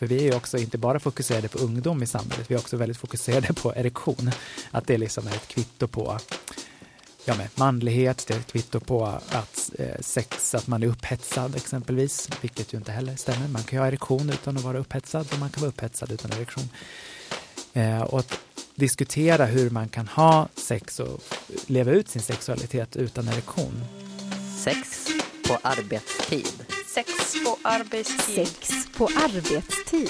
För vi är ju också inte bara fokuserade på ungdom i samhället, vi är också väldigt fokuserade på erektion. Att det liksom är ett kvitto på ja, med manlighet, det är ett kvitto på att eh, sex, att man är upphetsad exempelvis, vilket ju inte heller stämmer. Man kan ju ha erektion utan att vara upphetsad och man kan vara upphetsad utan erektion. Eh, och att diskutera hur man kan ha sex och leva ut sin sexualitet utan erektion. Sex på arbetstid. Sex på arbetstid. Sex på arbetstid.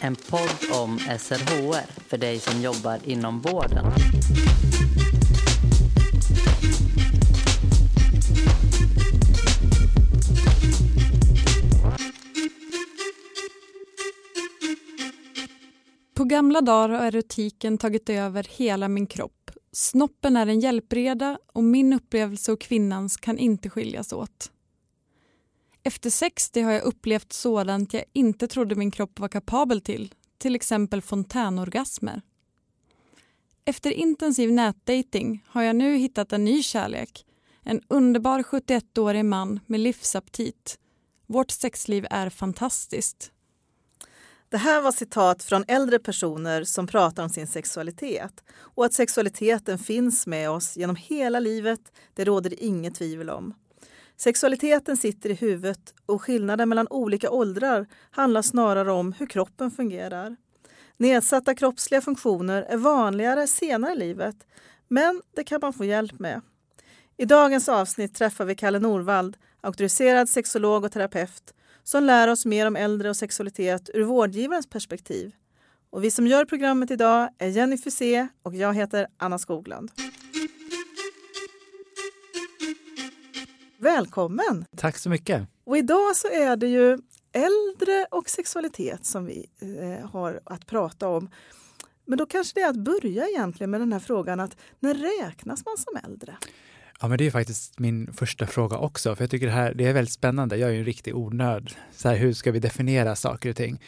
En podd om SRHR för dig som jobbar inom vården. På gamla dagar har erotiken tagit över hela min kropp. Snoppen är en hjälpreda och min upplevelse och kvinnans kan inte skiljas åt. Efter 60 har jag upplevt sådant jag inte trodde min kropp var kapabel till, till exempel fontänorgasmer. Efter intensiv nätdating har jag nu hittat en ny kärlek. En underbar 71-årig man med livsaptit. Vårt sexliv är fantastiskt. Det här var citat från äldre personer som pratar om sin sexualitet och att sexualiteten finns med oss genom hela livet, det råder det inget tvivel om. Sexualiteten sitter i huvudet och skillnaden mellan olika åldrar handlar snarare om hur kroppen fungerar. Nedsatta kroppsliga funktioner är vanligare senare i livet, men det kan man få hjälp med. I dagens avsnitt träffar vi Kalle Norvald, auktoriserad sexolog och terapeut som lär oss mer om äldre och sexualitet ur vårdgivarens perspektiv. Och vi som gör programmet idag är Jenny Fusé och jag heter Anna Skoglund. Välkommen! Tack så mycket. Och idag så är det ju äldre och sexualitet som vi eh, har att prata om. Men då kanske det är att börja egentligen med den här frågan att när räknas man som äldre? Ja, men det är faktiskt min första fråga också, för jag tycker det här det är väldigt spännande. Jag är ju en riktig onörd. Så här, hur ska vi definiera saker och ting?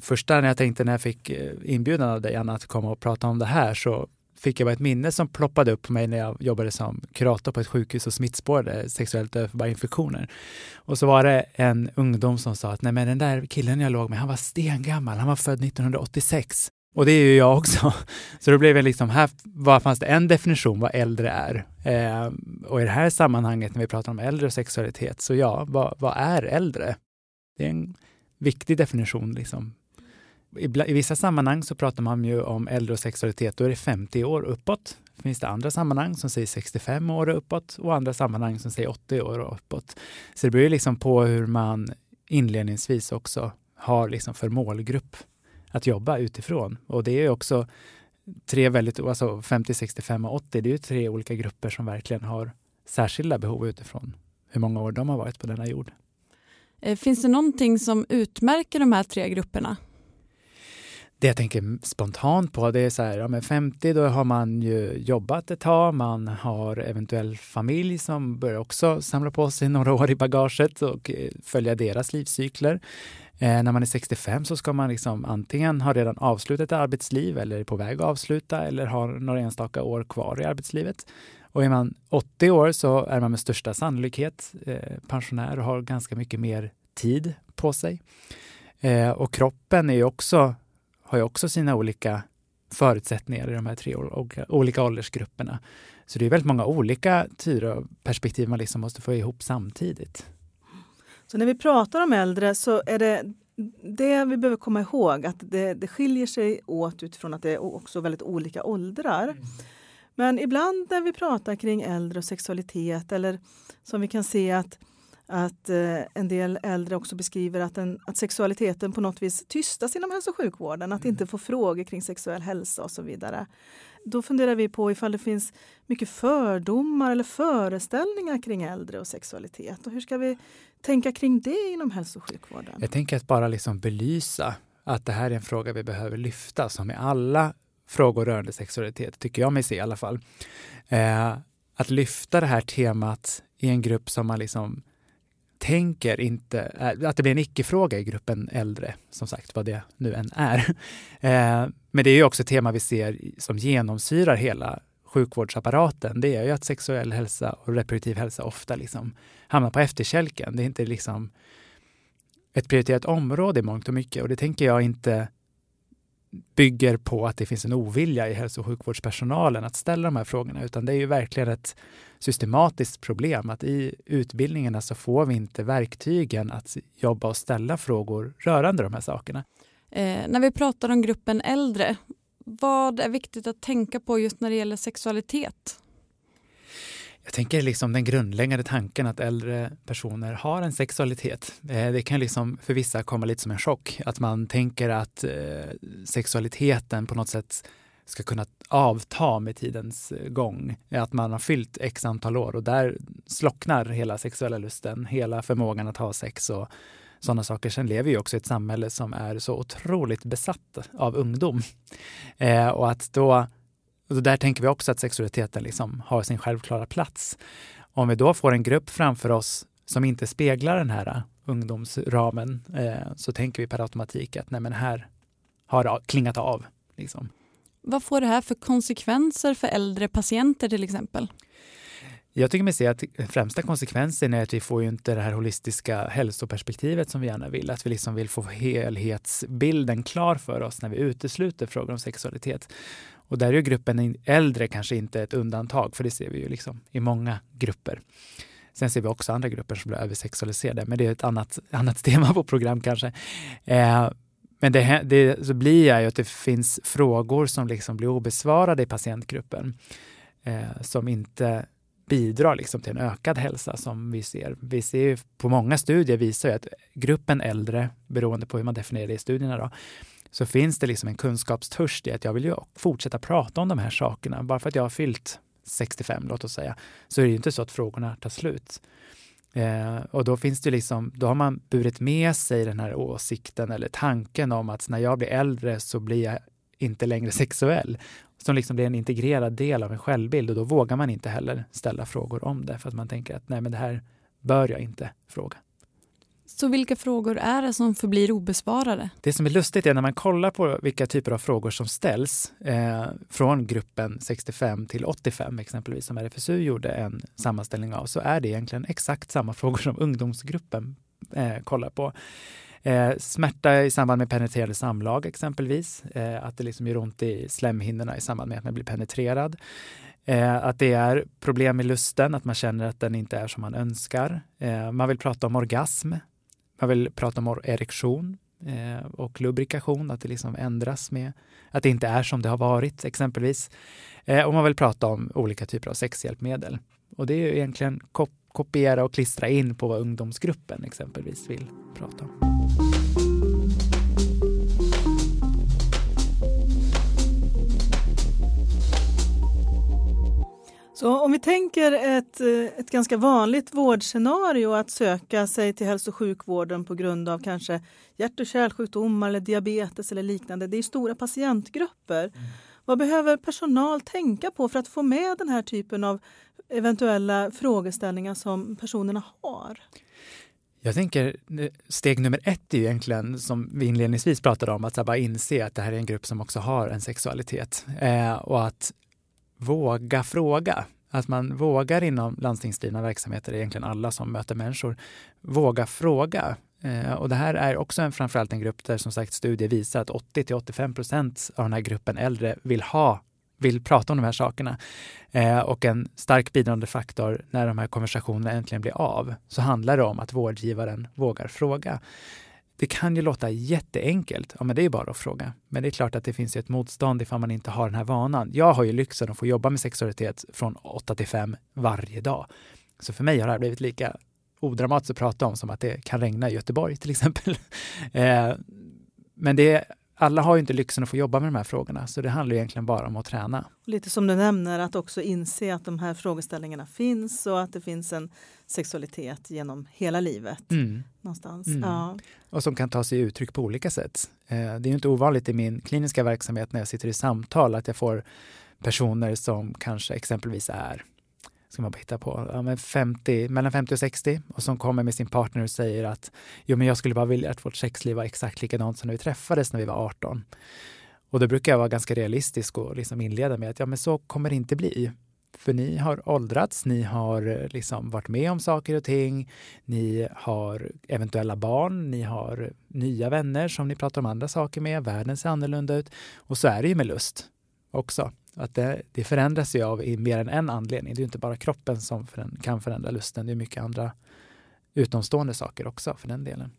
Första när jag tänkte när jag fick eh, inbjudan av dig, Anna, att komma och prata om det här så fick jag bara ett minne som ploppade upp på mig när jag jobbade som kurator på ett sjukhus och smittspårade sexuellt överförbara infektioner. Och så var det en ungdom som sa att nej men den där killen jag låg med, han var stengammal, han var född 1986. Och det är ju jag också. Så då blev det liksom, här var, fanns det en definition vad äldre är. Eh, och i det här sammanhanget när vi pratar om äldre och sexualitet, så ja, vad, vad är äldre? Det är en viktig definition. Liksom. I, vissa sammanhang så pratar man ju om äldre och sexualitet, då är det 50 år uppåt. Finns det andra sammanhang som säger 65 år och uppåt och andra sammanhang som säger 80 år och uppåt. Så det beror ju liksom på hur man inledningsvis också har liksom för målgrupp att jobba utifrån. Och det är också tre väldigt, alltså 50, 65 och 80, det är ju tre olika grupper som verkligen har särskilda behov utifrån hur många år de har varit på denna jord. Eh, finns det någonting som utmärker de här tre grupperna? Det jag tänker spontant på det är så här, ja men 50 då har man ju jobbat ett tag, man har eventuell familj som börjar också samla på sig några år i bagaget och eh, följa deras livscykler. Eh, när man är 65 så ska man liksom antingen ha redan avslutat arbetsliv eller är på väg att avsluta eller har några enstaka år kvar i arbetslivet. Och är man 80 år så är man med största sannolikhet eh, pensionär och har ganska mycket mer tid på sig. Eh, och kroppen är ju också, har ju också sina olika förutsättningar i de här tre olika åldersgrupperna. Så det är väldigt många olika typer och perspektiv man liksom måste få ihop samtidigt. Så när vi pratar om äldre så är det det vi behöver komma ihåg att det, det skiljer sig åt utifrån att det är också väldigt olika åldrar. Mm. Men ibland när vi pratar kring äldre och sexualitet eller som vi kan se att, att eh, en del äldre också beskriver att, en, att sexualiteten på något vis tystas inom hälso och sjukvården, att mm. inte få frågor kring sexuell hälsa och så vidare. Då funderar vi på ifall det finns mycket fördomar eller föreställningar kring äldre och sexualitet. Och hur ska vi tänka kring det inom hälso och sjukvården? Jag tänker att bara liksom belysa att det här är en fråga vi behöver lyfta, som i alla frågor rörande sexualitet, tycker jag mig se i alla fall. Eh, att lyfta det här temat i en grupp som man liksom tänker inte, eh, att det blir en icke-fråga i gruppen äldre, som sagt, vad det nu än är. Eh, men det är ju också ett tema vi ser som genomsyrar hela sjukvårdsapparaten. Det är ju att sexuell hälsa och reproduktiv hälsa ofta liksom hamnar på efterkälken. Det är inte liksom ett prioriterat område i mångt och mycket och det tänker jag inte bygger på att det finns en ovilja i hälso och sjukvårdspersonalen att ställa de här frågorna, utan det är ju verkligen ett systematiskt problem att i utbildningarna så får vi inte verktygen att jobba och ställa frågor rörande de här sakerna. Eh, när vi pratar om gruppen äldre, vad är viktigt att tänka på just när det gäller sexualitet? Jag tänker liksom den grundläggande tanken att äldre personer har en sexualitet. Eh, det kan liksom för vissa komma lite som en chock. Att man tänker att eh, sexualiteten på något sätt ska kunna avta med tidens eh, gång. Att man har fyllt x antal år och där slocknar hela sexuella lusten, hela förmågan att ha sex och sådana saker. Sen lever vi också i ett samhälle som är så otroligt besatt av ungdom. och att då och där tänker vi också att sexualiteten liksom har sin självklara plats. Om vi då får en grupp framför oss som inte speglar den här ungdomsramen eh, så tänker vi per automatik att nej men här har det klingat av. Liksom. Vad får det här för konsekvenser för äldre patienter till exempel? Jag tycker mig se att främsta konsekvensen är att vi får ju inte det här holistiska hälsoperspektivet som vi gärna vill. Att vi liksom vill få helhetsbilden klar för oss när vi utesluter frågor om sexualitet. Och där är ju gruppen äldre kanske inte ett undantag, för det ser vi ju liksom i många grupper. Sen ser vi också andra grupper som blir översexualiserade, men det är ett annat, annat tema på program kanske. Eh, men det, det så blir ju att det finns frågor som liksom blir obesvarade i patientgruppen eh, som inte bidrar liksom till en ökad hälsa som vi ser. Vi ser ju på många studier visar ju att gruppen äldre, beroende på hur man definierar det i studierna, då, så finns det liksom en kunskapstörst i att jag vill ju fortsätta prata om de här sakerna. Bara för att jag har fyllt 65, låt oss säga, så är det ju inte så att frågorna tar slut. Eh, och då finns det liksom, då har man burit med sig den här åsikten eller tanken om att när jag blir äldre så blir jag inte längre sexuell. Som liksom blir en integrerad del av en självbild och då vågar man inte heller ställa frågor om det för att man tänker att nej men det här bör jag inte fråga. Så vilka frågor är det som förblir obesvarade? Det som är lustigt är när man kollar på vilka typer av frågor som ställs eh, från gruppen 65 till 85 exempelvis, som RFSU gjorde en sammanställning av, så är det egentligen exakt samma frågor som ungdomsgruppen eh, kollar på. Eh, smärta i samband med penetrerande samlag exempelvis, eh, att det liksom gör ont i slemhinnorna i samband med att man blir penetrerad. Eh, att det är problem med lusten, att man känner att den inte är som man önskar. Eh, man vill prata om orgasm, man vill prata om erektion eh, och lubrikation, att det liksom ändras med att det inte är som det har varit exempelvis. Eh, och man vill prata om olika typer av sexhjälpmedel. Och det är ju egentligen kop kopiera och klistra in på vad ungdomsgruppen exempelvis vill prata om. Så om vi tänker ett, eh, ett ganska vanligt vårdscenario att söka sig till hälso och sjukvården på grund av kanske hjärt och kärlsjukdomar eller diabetes eller liknande. Det är stora patientgrupper. Mm. Vad behöver personal tänka på för att få med den här typen av eventuella frågeställningar som personerna har? Jag tänker steg nummer ett är egentligen som vi inledningsvis pratade om, att bara inse att det här är en grupp som också har en sexualitet eh, och att våga fråga. Att man vågar inom landstingsdrivna verksamheter, egentligen alla som möter människor, våga fråga. Eh, och det här är också en, framförallt en grupp där som sagt studier visar att 80 till 85 procent av den här gruppen äldre vill ha vill prata om de här sakerna. Eh, och en stark bidragande faktor när de här konversationerna äntligen blir av så handlar det om att vårdgivaren vågar fråga. Det kan ju låta jätteenkelt. Ja, men det är ju bara att fråga. Men det är klart att det finns ett motstånd ifall man inte har den här vanan. Jag har ju lyxen att få jobba med sexualitet från 8 till 5 varje dag. Så för mig har det här blivit lika odramatiskt att prata om som att det kan regna i Göteborg till exempel. Eh, men det alla har ju inte lyxen att få jobba med de här frågorna, så det handlar egentligen bara om att träna. Lite som du nämner, att också inse att de här frågeställningarna finns och att det finns en sexualitet genom hela livet. Mm. någonstans. Mm. Ja. Och som kan ta sig uttryck på olika sätt. Eh, det är inte ovanligt i min kliniska verksamhet när jag sitter i samtal att jag får personer som kanske exempelvis är ska man bara hitta på, ja, men 50, mellan 50 och 60 och som kommer med sin partner och säger att jo, men jag skulle bara vilja att vårt sexliv var exakt likadant som när vi träffades när vi var 18. Och då brukar jag vara ganska realistisk och liksom inleda med att ja, men så kommer det inte bli. För ni har åldrats, ni har eh, liksom varit med om saker och ting, ni har eventuella barn, ni har nya vänner som ni pratar om andra saker med, världen ser annorlunda ut. Och så är det ju med lust också. Att det, det förändras ju av i mer än en anledning. Det är inte bara kroppen som kan förändra lusten, det är mycket andra utomstående saker också för den delen.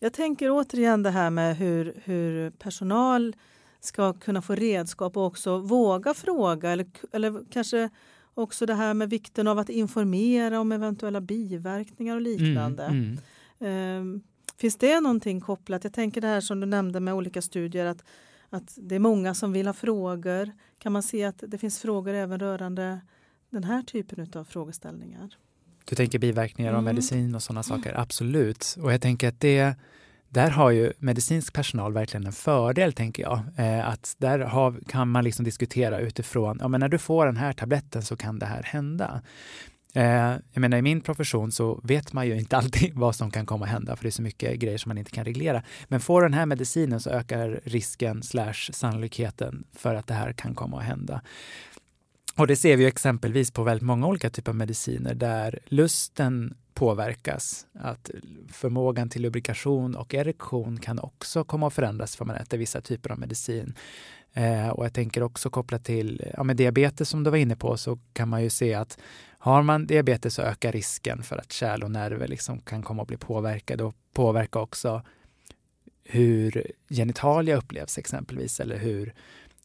Jag tänker återigen det här med hur, hur personal ska kunna få redskap och också våga fråga eller, eller kanske också det här med vikten av att informera om eventuella biverkningar och liknande. Mm, mm. Eh, finns det någonting kopplat? Jag tänker det här som du nämnde med olika studier att, att det är många som vill ha frågor. Kan man se att det finns frågor även rörande den här typen av frågeställningar? Du tänker biverkningar av mm. medicin och sådana saker? Absolut. Och jag tänker att det där har ju medicinsk personal verkligen en fördel, tänker jag. Eh, att där har, kan man liksom diskutera utifrån, ja men när du får den här tabletten så kan det här hända. Eh, jag menar, i min profession så vet man ju inte alltid vad som kan komma att hända, för det är så mycket grejer som man inte kan reglera. Men får den här medicinen så ökar risken slash sannolikheten för att det här kan komma att hända. Och det ser vi exempelvis på väldigt många olika typer av mediciner där lusten påverkas. Att förmågan till lubrikation och erektion kan också komma att förändras för man äter vissa typer av medicin. Eh, och jag tänker också kopplat till ja, med diabetes som du var inne på så kan man ju se att har man diabetes så ökar risken för att kärl och nerver liksom kan komma att bli påverkade och påverka också hur genitalia upplevs exempelvis eller hur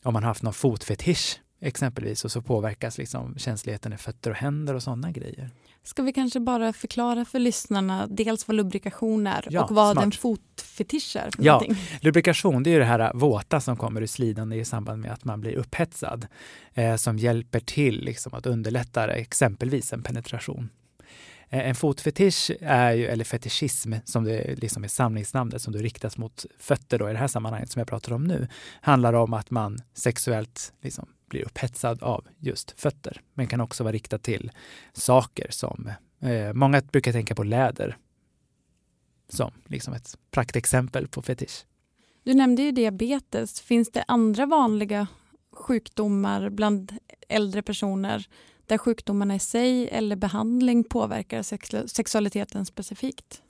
om man haft någon fotfetisch exempelvis och så påverkas liksom känsligheten i fötter och händer och sådana grejer. Ska vi kanske bara förklara för lyssnarna dels vad lubrikation är ja, och vad smart. en fotfetisch är? För ja, någonting. lubrikation det är det här våta som kommer ur slidan i samband med att man blir upphetsad eh, som hjälper till liksom, att underlätta exempelvis en penetration. Eh, en fotfetisch är ju, eller fetischism, som det liksom är samlingsnamnet som då riktas mot fötter då, i det här sammanhanget som jag pratar om nu, handlar om att man sexuellt liksom blir upphetsad av just fötter, men kan också vara riktad till saker som eh, många brukar tänka på läder som liksom ett praktexempel på fetisch. Du nämnde ju diabetes. Finns det andra vanliga sjukdomar bland äldre personer där sjukdomarna i sig eller behandling påverkar sexualiteten specifikt?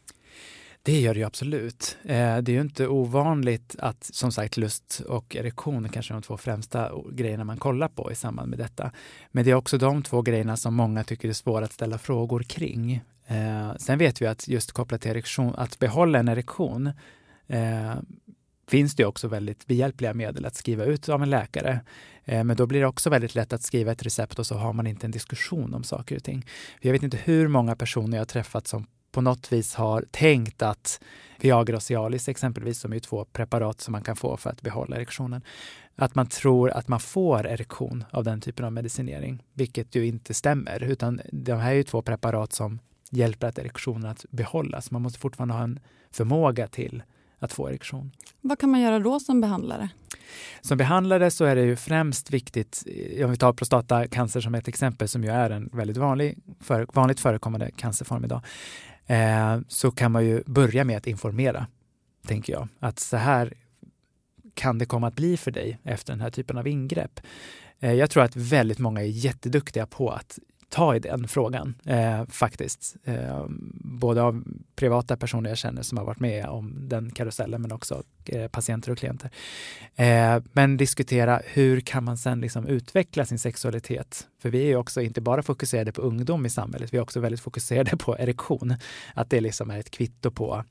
Det gör det ju absolut. Eh, det är ju inte ovanligt att som sagt lust och erektion är kanske de två främsta grejerna man kollar på i samband med detta. Men det är också de två grejerna som många tycker är svåra att ställa frågor kring. Eh, sen vet vi att just kopplat till erektion, att behålla en erektion eh, finns det också väldigt behjälpliga medel att skriva ut av en läkare. Men då blir det också väldigt lätt att skriva ett recept och så har man inte en diskussion om saker och ting. Jag vet inte hur många personer jag träffat som på något vis har tänkt att Viagra och Cialis exempelvis, som är två preparat som man kan få för att behålla erektionen, att man tror att man får erektion av den typen av medicinering, vilket ju inte stämmer, utan de här är ju två preparat som hjälper att erektionen att behållas. Man måste fortfarande ha en förmåga till att få erektion. Vad kan man göra då som behandlare? Som behandlare så är det ju främst viktigt, om vi tar prostatacancer som ett exempel som ju är en väldigt vanlig, för, vanligt förekommande cancerform idag, eh, så kan man ju börja med att informera, tänker jag. Att så här kan det komma att bli för dig efter den här typen av ingrepp. Eh, jag tror att väldigt många är jätteduktiga på att ta i den frågan eh, faktiskt. Eh, både av privata personer jag känner som har varit med om den karusellen men också eh, patienter och klienter. Eh, men diskutera hur kan man sen liksom utveckla sin sexualitet? För vi är också inte bara fokuserade på ungdom i samhället, vi är också väldigt fokuserade på erektion. Att det liksom är ett kvitto på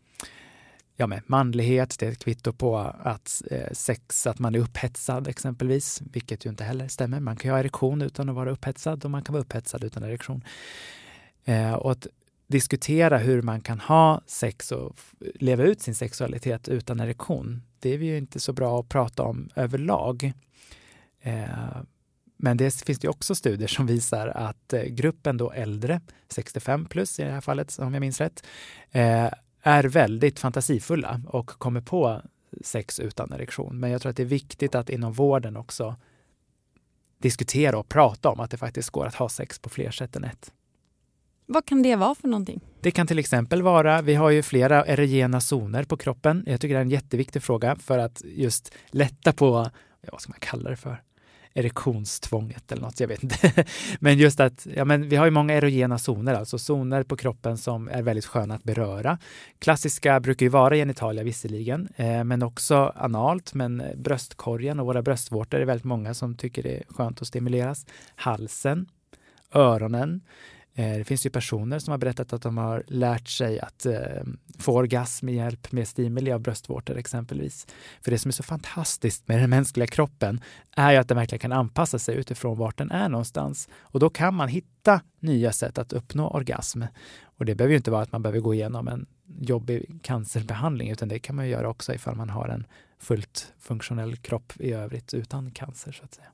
ja, men manlighet, det är ett kvitto på att eh, sex, att man är upphetsad exempelvis, vilket ju inte heller stämmer. Man kan ju ha erektion utan att vara upphetsad och man kan vara upphetsad utan erektion. Eh, och att diskutera hur man kan ha sex och leva ut sin sexualitet utan erektion, det är vi ju inte så bra att prata om överlag. Eh, men det finns det också studier som visar att eh, gruppen då äldre, 65 plus i det här fallet om jag minns rätt, eh, är väldigt fantasifulla och kommer på sex utan erektion. Men jag tror att det är viktigt att inom vården också diskutera och prata om att det faktiskt går att ha sex på fler sätt än ett. Vad kan det vara för någonting? Det kan till exempel vara, vi har ju flera erogena zoner på kroppen. Jag tycker det är en jätteviktig fråga för att just lätta på, vad ska man kalla det för? Erektionstvånget eller något, jag vet inte. men just att ja, men vi har ju många erogena zoner, alltså zoner på kroppen som är väldigt sköna att beröra. Klassiska brukar ju vara genitalia visserligen, eh, men också analt, men bröstkorgen och våra bröstvårtor är väldigt många som tycker det är skönt att stimuleras. Halsen, öronen, Eh, det finns ju personer som har berättat att de har lärt sig att eh, få orgasm med hjälp med stimuli av bröstvårtor exempelvis. För det som är så fantastiskt med den mänskliga kroppen är ju att den verkligen kan anpassa sig utifrån vart den är någonstans. Och då kan man hitta nya sätt att uppnå orgasm. Och det behöver ju inte vara att man behöver gå igenom en jobbig cancerbehandling, utan det kan man ju göra också ifall man har en fullt funktionell kropp i övrigt utan cancer så att säga.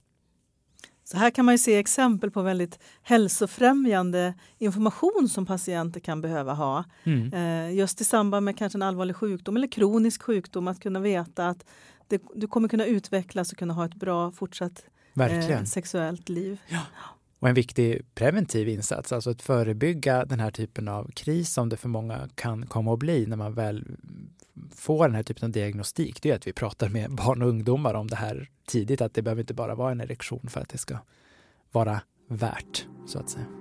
Så här kan man ju se exempel på väldigt hälsofrämjande information som patienter kan behöva ha. Mm. Eh, just i samband med kanske en allvarlig sjukdom eller kronisk sjukdom, att kunna veta att det, du kommer kunna utvecklas och kunna ha ett bra fortsatt eh, sexuellt liv. Ja. Och en viktig preventiv insats, alltså att förebygga den här typen av kris som det för många kan komma att bli när man väl får den här typen av diagnostik, det är att vi pratar med barn och ungdomar om det här tidigt, att det behöver inte bara vara en erektion för att det ska vara värt, så att säga.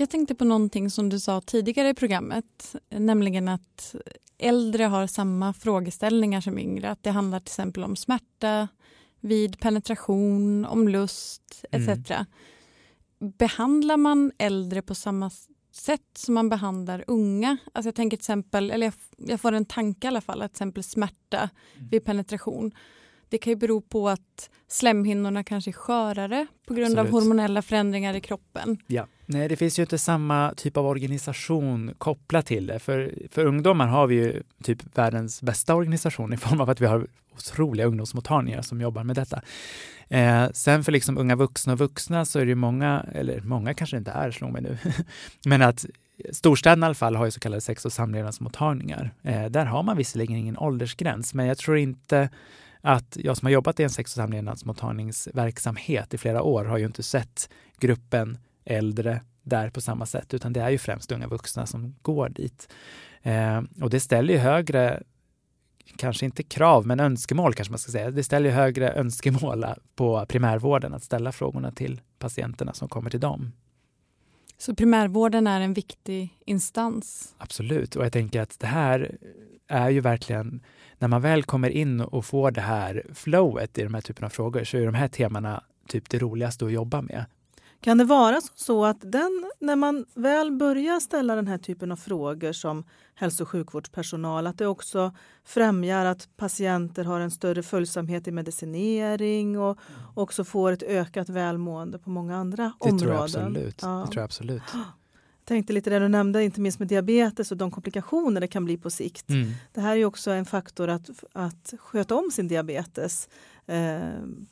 Jag tänkte på någonting som du sa tidigare i programmet, nämligen att äldre har samma frågeställningar som yngre. Att det handlar till exempel om smärta, vid penetration, om lust etc. Mm. Behandlar man äldre på samma sätt som man behandlar unga? Alltså jag tänker till exempel, eller jag, jag får en tanke i alla fall, att till exempel smärta mm. vid penetration. Det kan ju bero på att slemhinnorna kanske är skörare på grund Absolut. av hormonella förändringar i kroppen. Ja. Nej, det finns ju inte samma typ av organisation kopplat till det. För, för ungdomar har vi ju typ världens bästa organisation i form av att vi har otroliga ungdomsmottagningar som jobbar med detta. Eh, sen för liksom unga vuxna och vuxna så är det många, eller många kanske inte är, slår mig nu, men att storstäderna i alla fall har ju så kallade sex och samlevnadsmottagningar. Eh, där har man visserligen ingen åldersgräns, men jag tror inte att jag som har jobbat i en sex och samlevnadsmottagningsverksamhet i flera år har ju inte sett gruppen äldre där på samma sätt, utan det är ju främst unga vuxna som går dit. Eh, och det ställer ju högre, kanske inte krav, men önskemål kanske man ska säga. Det ställer ju högre önskemål på primärvården att ställa frågorna till patienterna som kommer till dem. Så primärvården är en viktig instans? Absolut, och jag tänker att det här är ju verkligen, när man väl kommer in och får det här flowet i de här typen av frågor så är de här temana typ det roligaste att jobba med. Kan det vara så att den, när man väl börjar ställa den här typen av frågor som hälso och sjukvårdspersonal, att det också främjar att patienter har en större följsamhet i medicinering och också får ett ökat välmående på många andra det områden? Tror jag absolut. Ja. Det tror jag absolut. Jag tänkte lite det du nämnde, inte minst med diabetes och de komplikationer det kan bli på sikt. Mm. Det här är också en faktor att, att sköta om sin diabetes Eh,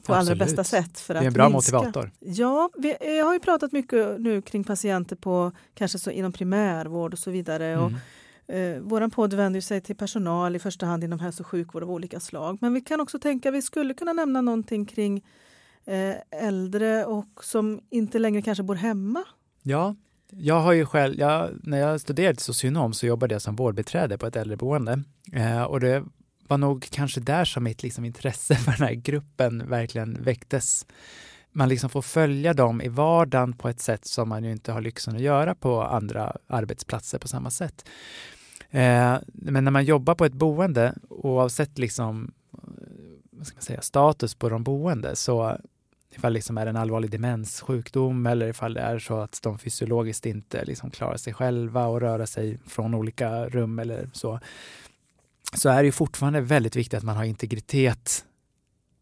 på allra bästa sätt. För det är en bra minska. motivator. Ja, vi jag har ju pratat mycket nu kring patienter på kanske så inom primärvård och så vidare. Mm. Och, eh, vår podd vänder sig till personal i första hand inom hälso och sjukvård av olika slag. Men vi kan också tänka, vi skulle kunna nämna någonting kring eh, äldre och som inte längre kanske bor hemma. Ja, jag har ju själv, jag, när jag studerade socionom så jobbade jag som vårdbiträde på ett äldreboende. Eh, och det var nog kanske där som mitt liksom intresse för den här gruppen verkligen väcktes. Man liksom får följa dem i vardagen på ett sätt som man ju inte har lyxen att göra på andra arbetsplatser på samma sätt. Eh, men när man jobbar på ett boende, oavsett liksom, vad ska man säga, status på de boende, så ifall det liksom är en allvarlig demenssjukdom eller ifall det är så att de fysiologiskt inte liksom klarar sig själva och röra sig från olika rum eller så, så är det fortfarande väldigt viktigt att man har integritet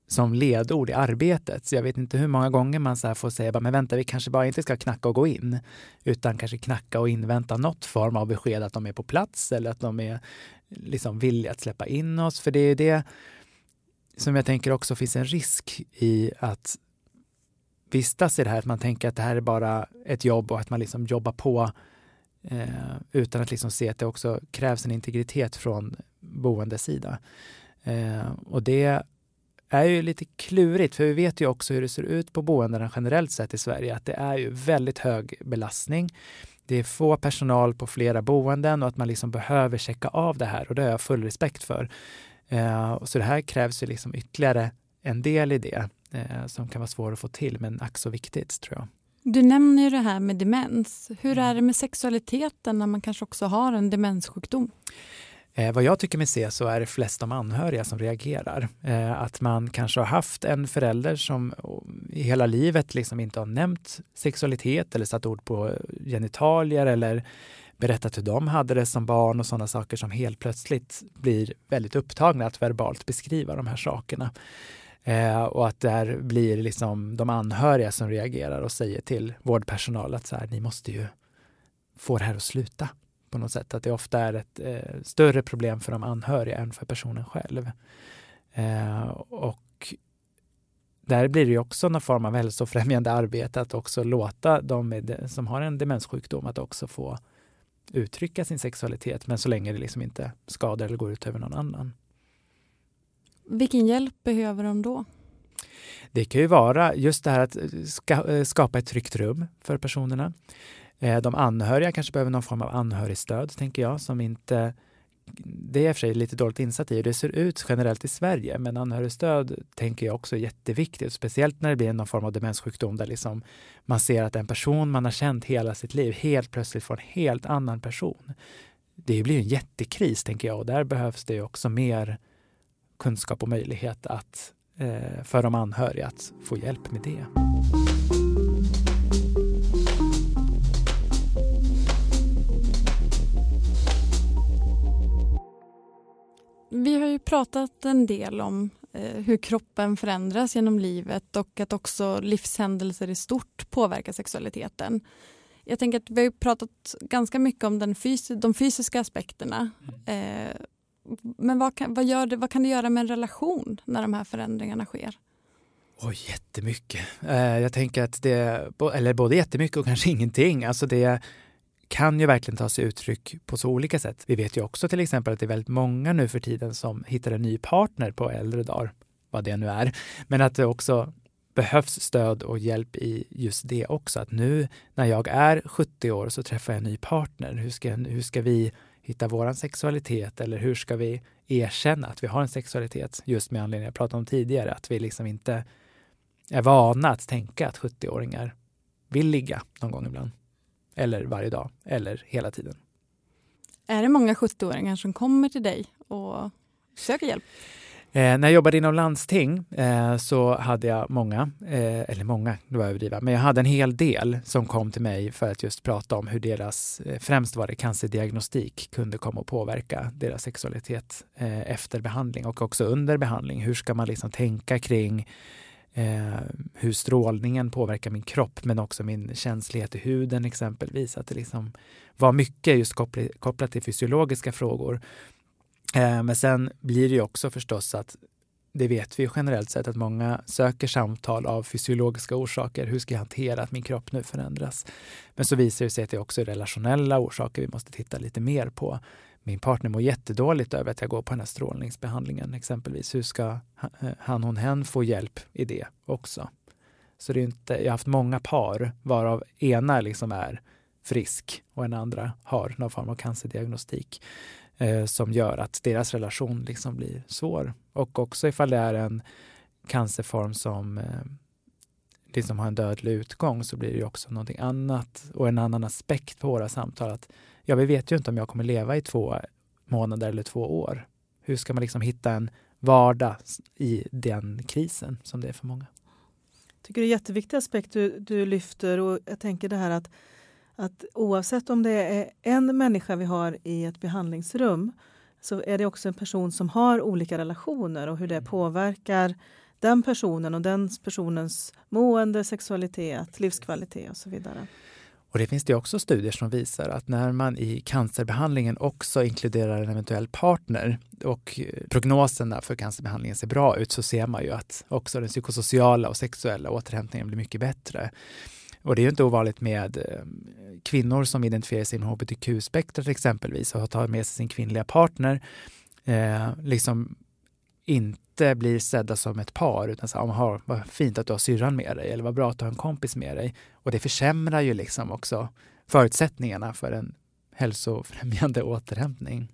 som ledord i arbetet. Så jag vet inte hur många gånger man så får säga, men vänta, vi kanske bara inte ska knacka och gå in, utan kanske knacka och invänta något form av besked att de är på plats eller att de är liksom villiga att släppa in oss. För det är det som jag tänker också finns en risk i att vistas i det här, att man tänker att det här är bara ett jobb och att man liksom jobbar på eh, utan att liksom se att det också krävs en integritet från boendesida. Eh, och det är ju lite klurigt, för vi vet ju också hur det ser ut på boendena generellt sett i Sverige, att det är ju väldigt hög belastning. Det är få personal på flera boenden och att man liksom behöver checka av det här och det har jag full respekt för. Eh, så det här krävs ju liksom ytterligare en del i det eh, som kan vara svår att få till, men ack så viktigt tror jag. Du nämner ju det här med demens. Hur är det med sexualiteten när man kanske också har en demenssjukdom? Eh, vad jag tycker mig se så är det flest de anhöriga som reagerar. Eh, att man kanske har haft en förälder som oh, i hela livet liksom inte har nämnt sexualitet eller satt ord på genitalier eller berättat hur de hade det som barn och sådana saker som helt plötsligt blir väldigt upptagna att verbalt beskriva de här sakerna. Eh, och att där blir liksom de anhöriga som reagerar och säger till vårdpersonal att så här, ni måste ju få det här att sluta på något sätt. Att det ofta är ett eh, större problem för de anhöriga än för personen själv. Eh, och där blir det också någon form av hälsofrämjande arbete att också låta de med, som har en demenssjukdom att också få uttrycka sin sexualitet, men så länge det liksom inte skadar eller går ut över någon annan. Vilken hjälp behöver de då? Det kan ju vara just det här att ska, eh, skapa ett tryggt rum för personerna. Eh, de anhöriga kanske behöver någon form av anhörigstöd, tänker jag, som inte det är i och för sig lite dåligt insatt i hur det ser ut generellt i Sverige, men anhörigstöd tänker jag också är jätteviktigt, speciellt när det blir någon form av demenssjukdom där liksom man ser att en person man har känt hela sitt liv helt plötsligt får en helt annan person. Det blir en jättekris, tänker jag, och där behövs det också mer kunskap och möjlighet att, eh, för de anhöriga att få hjälp med det. Vi har ju pratat en del om eh, hur kroppen förändras genom livet och att också livshändelser i stort påverkar sexualiteten. Jag tänker att vi har pratat ganska mycket om den fys de fysiska aspekterna. Mm. Eh, men vad kan, vad, gör det, vad kan det göra med en relation när de här förändringarna sker? Oj, jättemycket. Eh, jag tänker att det, eller både jättemycket och kanske ingenting. Alltså det kan ju verkligen ta sig uttryck på så olika sätt. Vi vet ju också till exempel att det är väldigt många nu för tiden som hittar en ny partner på äldre dagar, vad det nu är. Men att det också behövs stöd och hjälp i just det också. Att nu när jag är 70 år så träffar jag en ny partner. Hur ska, hur ska vi hitta vår sexualitet eller hur ska vi erkänna att vi har en sexualitet? Just med anledning jag pratade om tidigare, att vi liksom inte är vana att tänka att 70-åringar vill ligga någon gång ibland. Eller varje dag, eller hela tiden. Är det många 70-åringar som kommer till dig och söker hjälp? Eh, när jag jobbade inom landsting eh, så hade jag många, eh, eller många, det var överdriva, men jag hade en hel del som kom till mig för att just prata om hur deras, eh, främst var det cancerdiagnostik, kunde komma att påverka deras sexualitet eh, efter behandling och också under behandling. Hur ska man liksom tänka kring eh, hur strålningen påverkar min kropp men också min känslighet i huden exempelvis. Att det liksom var mycket just kopplat till fysiologiska frågor. Eh, men sen blir det ju också förstås att det vet vi generellt sett att många söker samtal av fysiologiska orsaker. Hur ska jag hantera att min kropp nu förändras? Men så visar det sig att det också är relationella orsaker vi måste titta lite mer på min partner mår jättedåligt över att jag går på den här strålningsbehandlingen exempelvis. Hur ska eh, han, hon, hen få hjälp i det också? Så det är inte, jag har haft många par varav ena liksom är frisk och en andra har någon form av cancerdiagnostik eh, som gör att deras relation liksom blir svår. Och också ifall det är en cancerform som eh, liksom har en dödlig utgång så blir det också någonting annat och en annan aspekt på våra samtal. Att ja, vi vet ju inte om jag kommer leva i två månader eller två år. Hur ska man liksom hitta en vardag i den krisen som det är för många? Jag tycker det är jätteviktig aspekt du, du lyfter och jag tänker det här att, att oavsett om det är en människa vi har i ett behandlingsrum så är det också en person som har olika relationer och hur det mm. påverkar den personen och den personens mående, sexualitet, livskvalitet och så vidare. Och det finns det också studier som visar att när man i cancerbehandlingen också inkluderar en eventuell partner och eh, prognoserna för cancerbehandlingen ser bra ut så ser man ju att också den psykosociala och sexuella återhämtningen blir mycket bättre. Och det är ju inte ovanligt med eh, kvinnor som identifierar sig inom hbtq-spektrat exempelvis och tar med sig sin kvinnliga partner. Eh, liksom inte blir sedda som ett par utan så här, vad fint att du har syrran med dig eller vad bra att du har en kompis med dig. Och det försämrar ju liksom också förutsättningarna för en hälsofrämjande återhämtning.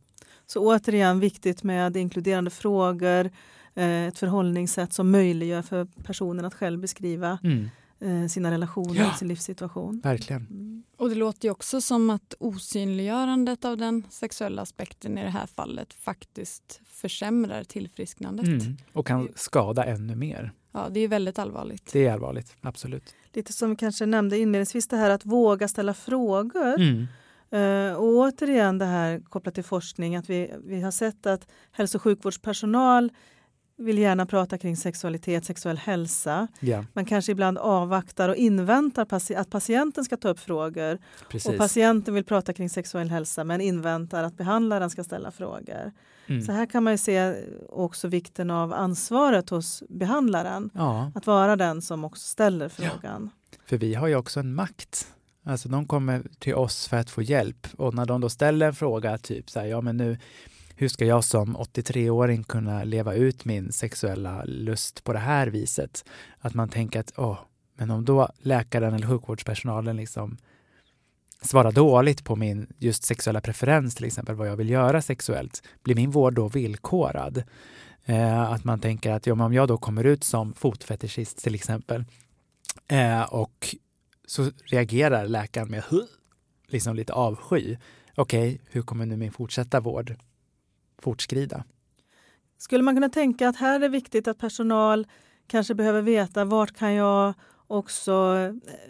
Så återigen viktigt med inkluderande frågor, eh, ett förhållningssätt som möjliggör för personen att själv beskriva mm. Eh, sina relationer, ja, sin livssituation. Verkligen. Mm. Och det låter ju också som att osynliggörandet av den sexuella aspekten i det här fallet faktiskt försämrar tillfrisknandet. Mm. Och kan skada ännu mer. Ja, det är väldigt allvarligt. Det är allvarligt, absolut. Lite som vi kanske nämnde inledningsvis, det här att våga ställa frågor. Mm. Uh, och återigen det här kopplat till forskning, att vi, vi har sett att hälso och sjukvårdspersonal vill gärna prata kring sexualitet, sexuell hälsa. Yeah. Man kanske ibland avvaktar och inväntar att patienten ska ta upp frågor. Precis. Och patienten vill prata kring sexuell hälsa men inväntar att behandlaren ska ställa frågor. Mm. Så här kan man se också vikten av ansvaret hos behandlaren. Ja. Att vara den som också ställer frågan. Ja. För vi har ju också en makt. Alltså de kommer till oss för att få hjälp och när de då ställer en fråga, typ så här, ja men nu hur ska jag som 83-åring kunna leva ut min sexuella lust på det här viset? Att man tänker att, åh, men om då läkaren eller sjukvårdspersonalen liksom svarar dåligt på min just sexuella preferens, till exempel vad jag vill göra sexuellt, blir min vård då villkorad? Eh, att man tänker att ja, om jag då kommer ut som fotfetischist till exempel eh, och så reagerar läkaren med liksom lite avsky. Okej, okay, hur kommer nu min fortsatta vård fortskrida. Skulle man kunna tänka att här är det viktigt att personal kanske behöver veta vart kan jag också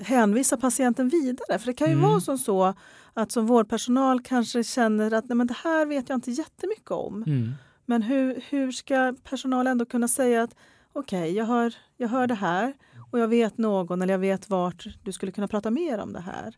hänvisa patienten vidare? För det kan ju mm. vara som så att som vårdpersonal kanske känner att Nej, men det här vet jag inte jättemycket om. Mm. Men hur, hur ska personal ändå kunna säga att okej, okay, jag, hör, jag hör det här och jag vet någon eller jag vet vart du skulle kunna prata mer om det här.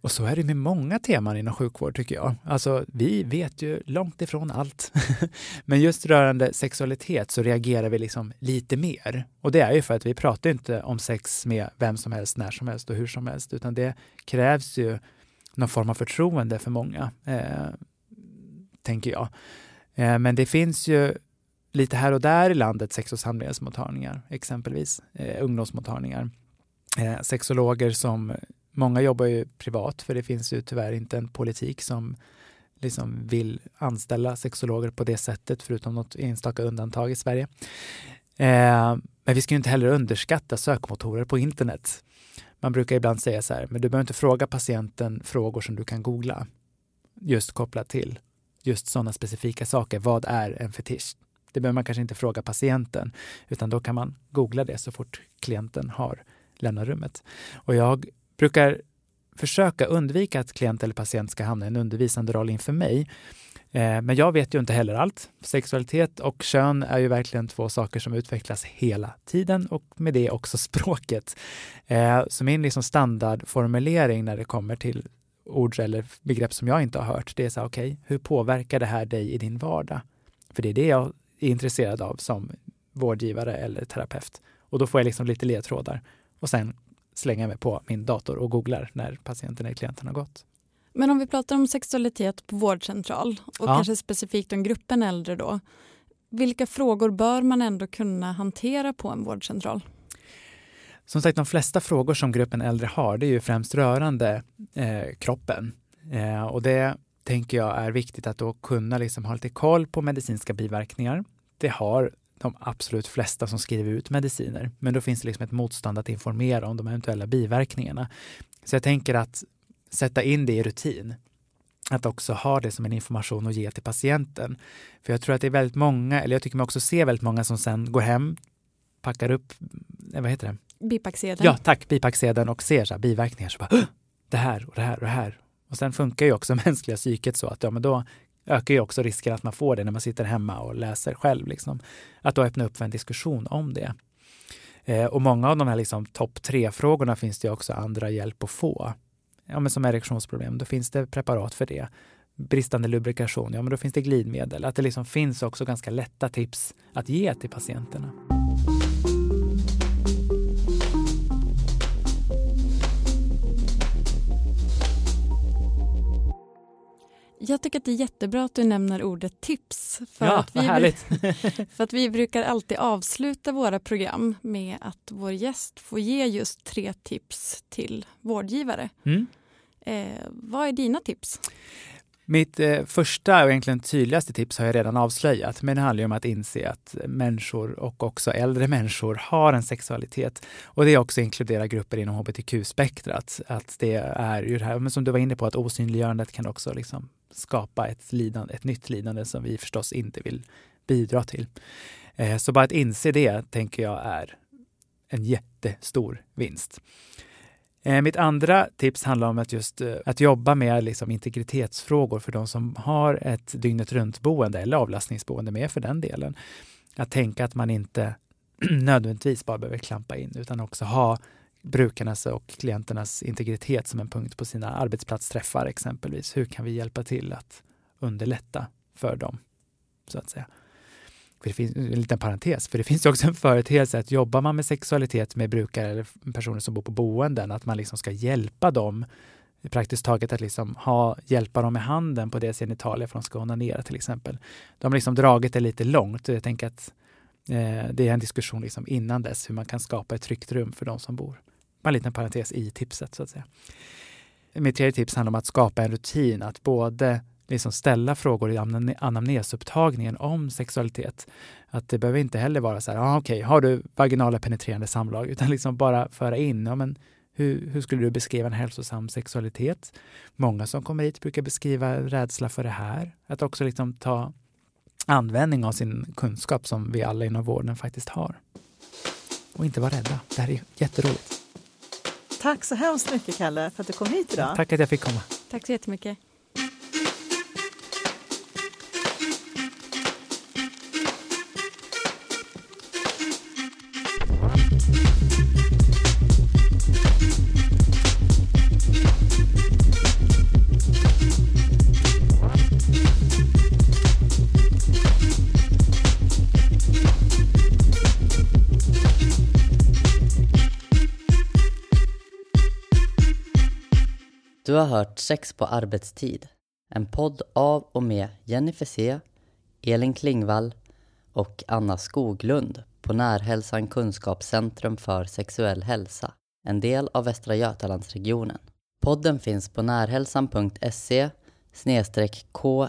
Och så är det med många teman inom sjukvård tycker jag. Alltså, vi vet ju långt ifrån allt. Men just rörande sexualitet så reagerar vi liksom lite mer. Och det är ju för att vi pratar inte om sex med vem som helst, när som helst och hur som helst, utan det krävs ju någon form av förtroende för många, eh, tänker jag. Eh, men det finns ju lite här och där i landet sex och samlevnadsmottagningar, exempelvis eh, ungdomsmottagningar. Eh, sexologer som, många jobbar ju privat för det finns ju tyvärr inte en politik som liksom vill anställa sexologer på det sättet förutom något enstaka undantag i Sverige. Eh, men vi ska inte heller underskatta sökmotorer på internet. Man brukar ibland säga så här, men du behöver inte fråga patienten frågor som du kan googla just kopplat till just sådana specifika saker. Vad är en fetisch? Det behöver man kanske inte fråga patienten, utan då kan man googla det så fort klienten har lämnat rummet. Och jag brukar försöka undvika att klient eller patient ska hamna i en undervisande roll inför mig. Eh, men jag vet ju inte heller allt. Sexualitet och kön är ju verkligen två saker som utvecklas hela tiden och med det också språket. Eh, så min liksom standardformulering när det kommer till ord eller begrepp som jag inte har hört, det är så här, okej, okay, hur påverkar det här dig i din vardag? För det är det jag är intresserad av som vårdgivare eller terapeut. Och då får jag liksom lite ledtrådar och sen slänger jag mig på min dator och googlar när patienten eller klienten har gått. Men om vi pratar om sexualitet på vårdcentral och ja. kanske specifikt om gruppen äldre då. Vilka frågor bör man ändå kunna hantera på en vårdcentral? Som sagt, de flesta frågor som gruppen äldre har, det är ju främst rörande eh, kroppen. Eh, och det tänker jag är viktigt att då kunna liksom ha lite koll på medicinska biverkningar. Det har de absolut flesta som skriver ut mediciner, men då finns det liksom ett motstånd att informera om de eventuella biverkningarna. Så jag tänker att sätta in det i rutin. Att också ha det som en information att ge till patienten. För jag tror att det är väldigt många, eller jag tycker mig också se väldigt många som sen går hem, packar upp, eh, vad heter det? Bipacksedeln. Ja, tack, bipacksedeln och ser så här, biverkningar. Så bara, det här och det här och det här. Och sen funkar ju också mänskliga psyket så att ja, men då ökar ju också risken att man får det när man sitter hemma och läser själv. Liksom. Att då öppna upp för en diskussion om det. Eh, och många av de här liksom, topp tre-frågorna finns det också andra hjälp att få. Ja, men som erektionsproblem, då finns det preparat för det. Bristande lubrikation, ja men då finns det glidmedel. Att det liksom finns också ganska lätta tips att ge till patienterna. Jag tycker att det är jättebra att du nämner ordet tips. För, ja, att vi, härligt. för att vi brukar alltid avsluta våra program med att vår gäst får ge just tre tips till vårdgivare. Mm. Eh, vad är dina tips? Mitt eh, första och egentligen tydligaste tips har jag redan avslöjat, men det handlar om att inse att människor och också äldre människor har en sexualitet. Och det också inkluderar grupper inom hbtq-spektrat. Att det är ju det här, men som du var inne på, att osynliggörandet kan också liksom skapa ett, lidande, ett nytt lidande som vi förstås inte vill bidra till. Eh, så bara att inse det, tänker jag, är en jättestor vinst. Eh, mitt andra tips handlar om att just eh, att jobba med liksom integritetsfrågor för de som har ett dygnet runt-boende eller avlastningsboende med för den delen. Att tänka att man inte nödvändigtvis bara behöver klampa in utan också ha brukarnas och klienternas integritet som en punkt på sina arbetsplatsträffar exempelvis. Hur kan vi hjälpa till att underlätta för dem, så att säga. För det finns en liten parentes, för det finns också en företeelse att jobbar man med sexualitet med brukare eller personer som bor på boenden, att man liksom ska hjälpa dem praktiskt taget att liksom ha, hjälpa dem med handen på deras genitalier för att de ska onanera till exempel. De har liksom dragit det lite långt. Jag tänker att eh, det är en diskussion liksom innan dess hur man kan skapa ett tryggt rum för de som bor. Bara en liten parentes i tipset så att säga. Mitt tredje tips handlar om att skapa en rutin, att både liksom ställa frågor i anamnesupptagningen om sexualitet. Att det behöver inte heller vara så här, ah, okej, okay, har du vaginala penetrerande samlag? Utan liksom bara föra in, ja, men hur, hur, skulle du beskriva en hälsosam sexualitet? Många som kommer hit brukar beskriva rädsla för det här. Att också liksom ta användning av sin kunskap som vi alla inom vården faktiskt har. Och inte vara rädda. Det här är jätteroligt. Tack så hemskt mycket, Kalle, för att du kom hit idag. Tack att jag fick komma. Tack så jättemycket. Hört Sex på arbetstid, en podd av och med Jennifer C, Elin Klingvall och Anna Skoglund på Närhälsan Kunskapscentrum för sexuell hälsa, en del av Västra Götalandsregionen. Podden finns på närhälsan.se ksh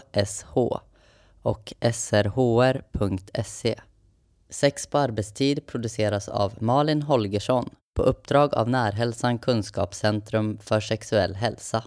och srhr.se. Sex på arbetstid produceras av Malin Holgersson på uppdrag av Närhälsan Kunskapscentrum för sexuell hälsa.